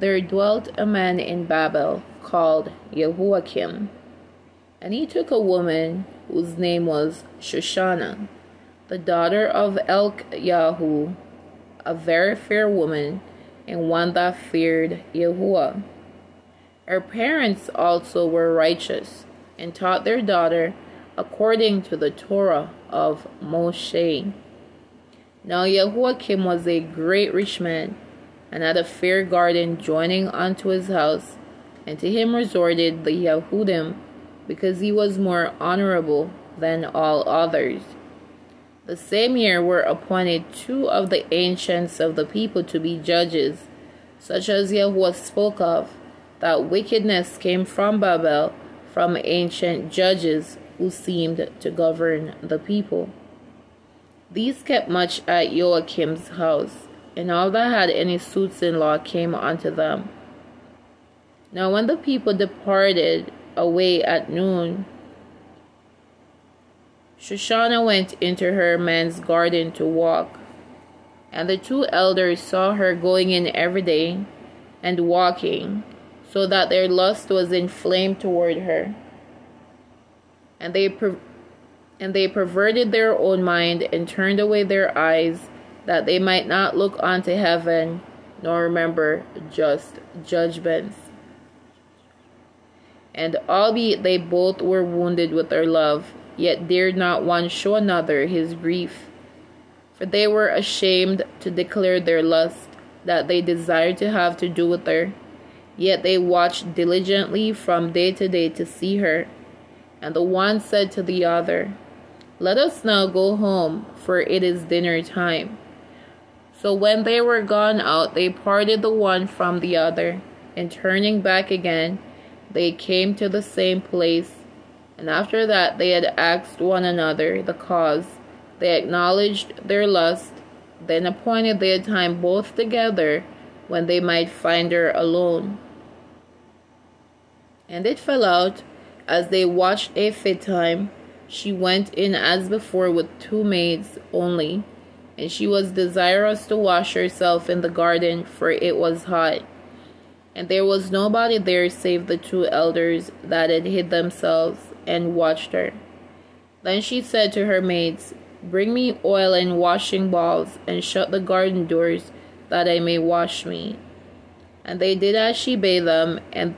there dwelt a man in Babel called Jehoiakim. And he took a woman whose name was Shoshana, the daughter of Elkiyahu, a very fair woman, and one that feared Yahuwah. Her parents also were righteous, and taught their daughter according to the Torah of Moshe. Now Jehoiakim was a great rich man, and had a fair garden joining unto his house, and to him resorted the Yehudim, because he was more honorable than all others. The same year were appointed two of the ancients of the people to be judges, such as Yahweh spoke of, that wickedness came from Babel, from ancient judges who seemed to govern the people. These kept much at Joachim's house, and all that had any suits in law came unto them. Now when the people departed away at noon, Shoshana went into her man's garden to walk. And the two elders saw her going in every day and walking, so that their lust was inflamed toward her. And they per- and they perverted their own mind and turned away their eyes that they might not look unto heaven nor remember just judgments. And albeit they both were wounded with their love, yet dared not one show another his grief for they were ashamed to declare their lust that they desired to have to do with her. Yet they watched diligently from day to day to see her. And the one said to the other, Let us now go home, for it is dinner time. So when they were gone out, they parted the one from the other, and turning back again, they came to the same place. And after that, they had asked one another the cause. They acknowledged their lust, then appointed their time both together when they might find her alone. And it fell out, as they watched a fit time, she went in as before with two maids only, and she was desirous to wash herself in the garden, for it was hot. And there was nobody there save the two elders that had hid themselves and watched her. Then she said to her maids, Bring me oil and washing balls, and shut the garden doors, that I may wash me. And they did as she bade them, and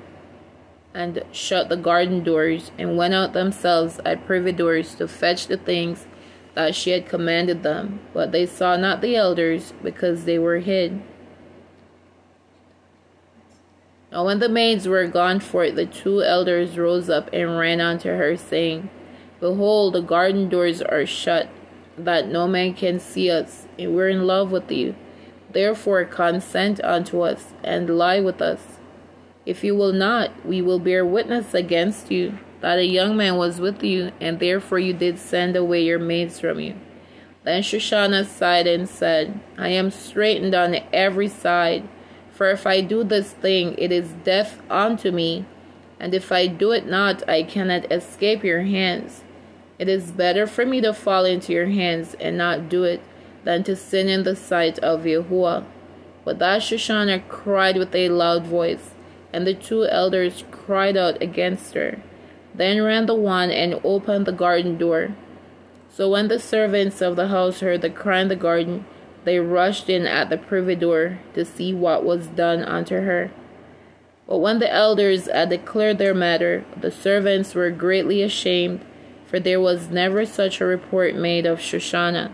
and shut the garden doors, and went out themselves at privy doors to fetch the things that she had commanded them. But they saw not the elders, because they were hid. Now when the maids were gone forth, the two elders rose up and ran unto her, saying, Behold, the garden doors are shut, that no man can see us, and we're in love with you. Therefore, consent unto us, and lie with us. If you will not, we will bear witness against you that a young man was with you, and therefore you did send away your maids from you. Then Shoshana sighed and said, I am straitened on every side, for if I do this thing, it is death unto me, and if I do it not, I cannot escape your hands. It is better for me to fall into your hands and not do it than to sin in the sight of Yahuwah. But that Shoshana cried with a loud voice, and the two elders cried out against her. Then ran the one and opened the garden door. So when the servants of the house heard the cry in the garden, they rushed in at the privy door to see what was done unto her. But when the elders had declared their matter, the servants were greatly ashamed for there was never such a report made of Shoshana.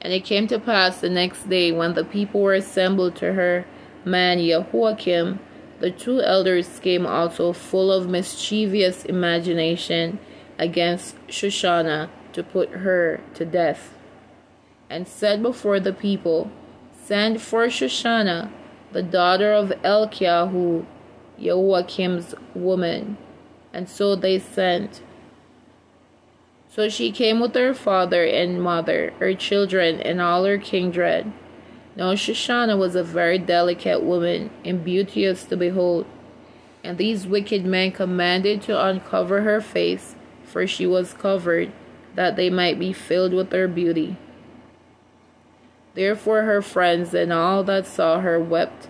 And it came to pass the next day, when the people were assembled to her man Jehoiakim, the two elders came also full of mischievous imagination against Shoshana to put her to death, and said before the people, Send for Shoshana, the daughter of Elkiyahu, Jehoiakim's woman. And so they sent. So she came with her father and mother, her children, and all her kindred. Now Shoshana was a very delicate woman, and beauteous to behold. And these wicked men commanded to uncover her face, for she was covered, that they might be filled with her beauty. Therefore her friends and all that saw her wept.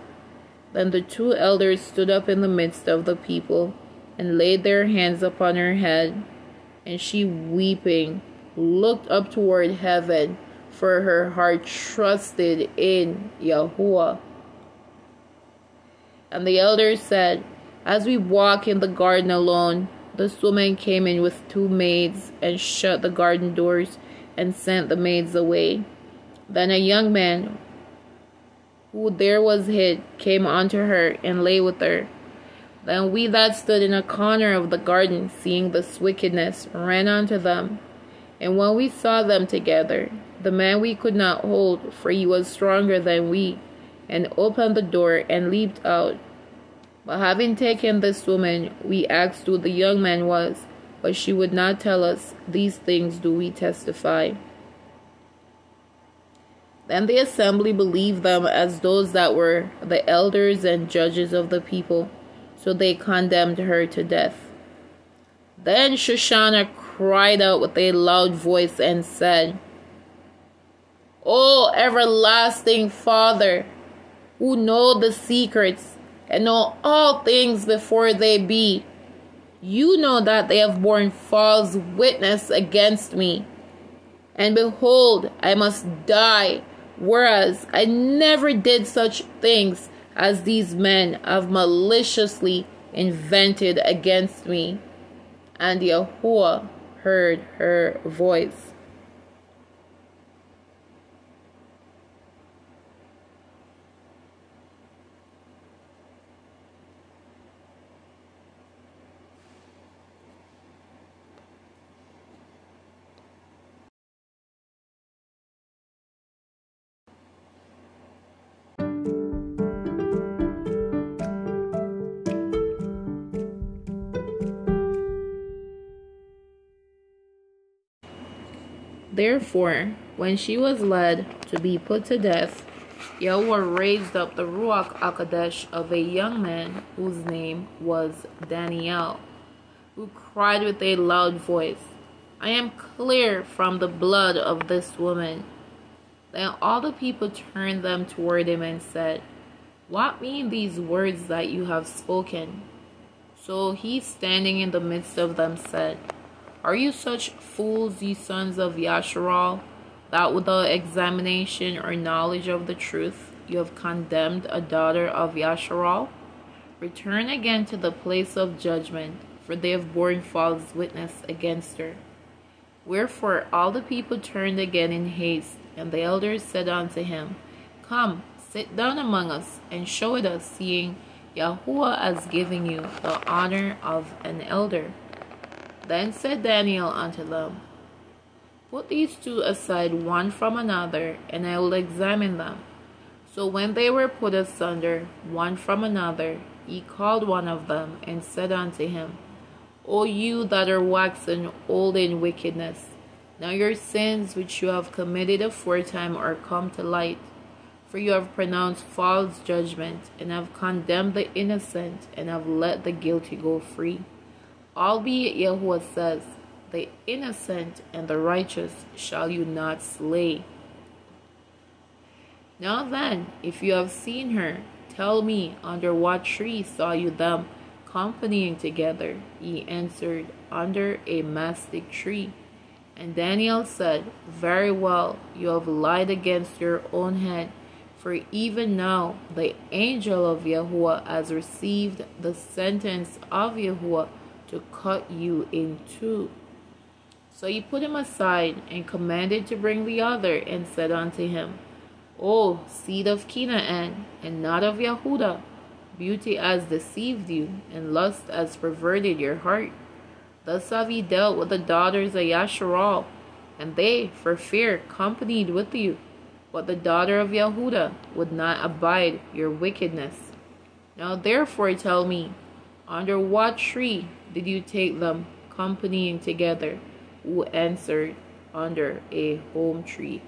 Then the two elders stood up in the midst of the people and laid their hands upon her head. And she, weeping, looked up toward heaven, for her heart trusted in Yahuwah. And the elders said, As we walk in the garden alone, this woman came in with two maids and shut the garden doors and sent the maids away. Then a young man who there was hid came unto her and lay with her. Then we that stood in a corner of the garden, seeing this wickedness, ran unto them. And when we saw them together, the man we could not hold, for he was stronger than we, and opened the door and leaped out. But having taken this woman, we asked who the young man was, but she would not tell us. These things do we testify. Then the assembly believed them as those that were the elders and judges of the people, so they condemned her to death. Then Shoshana cried out with a loud voice and said, O everlasting Father, who know the secrets and know all things before they be, you know that they have borne false witness against me. And behold, I must die Whereas I never did such things as these men have maliciously invented against me. And Yahuwah heard her voice. Therefore, when she was led to be put to death, Yahweh raised up the Ruach HaKodesh of a young man whose name was Daniel, who cried with a loud voice, I am clear from the blood of this woman. Then all the people turned them toward him and said, What mean these words that you have spoken? So he, standing in the midst of them, said, are you such fools, ye sons of Yahshar'al, that without examination or knowledge of the truth you have condemned a daughter of Yahshar'al? Return again to the place of judgment, for they have borne false witness against her. Wherefore all the people turned again in haste, and the elders said unto him, Come, sit down among us, and show it us, seeing Yahuwah has given you the honor of an elder. Then said Daniel unto them, Put these two aside one from another, and I will examine them. So when they were put asunder one from another, he called one of them, and said unto him, O you that are waxen old in wickedness, now your sins which you have committed aforetime are come to light. For you have pronounced false judgment, and have condemned the innocent, and have let the guilty go free. Albeit Yahuwah says, The innocent and the righteous shall you not slay. Now then, if you have seen her, tell me under what tree saw you them companying together? He answered, Under a mastic tree. And Daniel said, Very well, you have lied against your own head. For even now the angel of Yahuwah has received the sentence of Yahuwah to cut you in two. So he put him aside and commanded to bring the other and said unto him, O seed of Canaan, and not of Yehuda, beauty has deceived you, and lust has perverted your heart. Thus have ye dealt with the daughters of Yahshar'al, and they, for fear, companied with you. But the daughter of Yehuda would not abide your wickedness. Now therefore tell me, under what tree did you take them companying together? Who answered, Under a holm tree.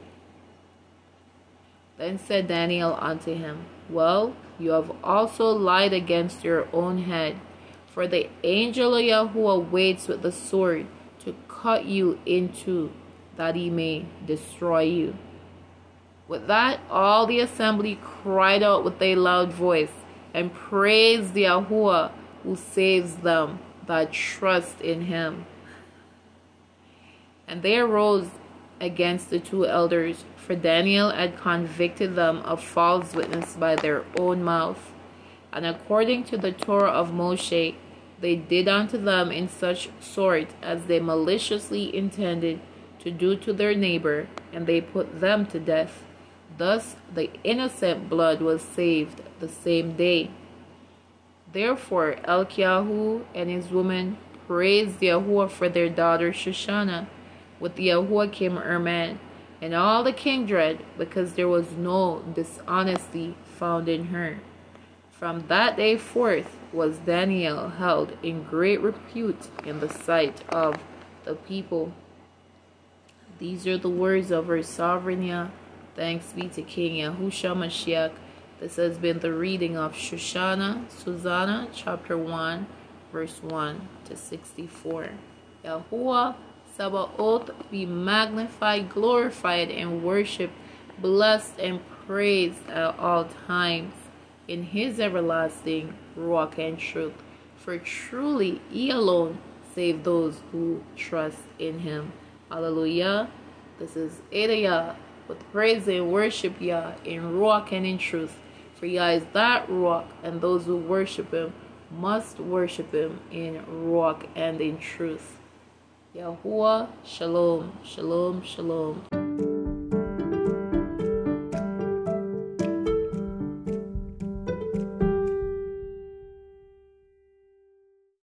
Then said Daniel unto him, Well, you have also lied against your own head, for the angel of Yahuwah waits with the sword to cut you in two, that he may destroy you. With that, all the assembly cried out with a loud voice and praised Yahuwah who saves them that trust in him. And they arose against the two elders, for Daniel had convicted them of false witness by their own mouth. And according to the Torah of Moshe, they did unto them in such sort as they maliciously intended to do to their neighbor, and they put them to death. Thus the innocent blood was saved the same day. Therefore Elkiyahu and his woman praised Yahuwah for their daughter Shoshana. With Jehoiakim her man and all the kindred, because there was no dishonesty found in her. From that day forth was Daniel held in great repute in the sight of the people. These are the words of her sovereign. Thanks be to King Yahushua Mashiach. This has been the reading of Shoshana, Susanna, chapter 1, verse 1 to 64. Yahuwah Sabaoth be magnified, glorified, and worshiped, blessed, and praised at all times in his everlasting Ruach and truth. For truly he alone save those who trust in him. Hallelujah. This is Adaya with praise and worship Yah in Ruach and in truth. For Yah is that Ruach, and those who worship him must worship him in Ruach and in truth. Yahuwah, shalom, shalom, shalom.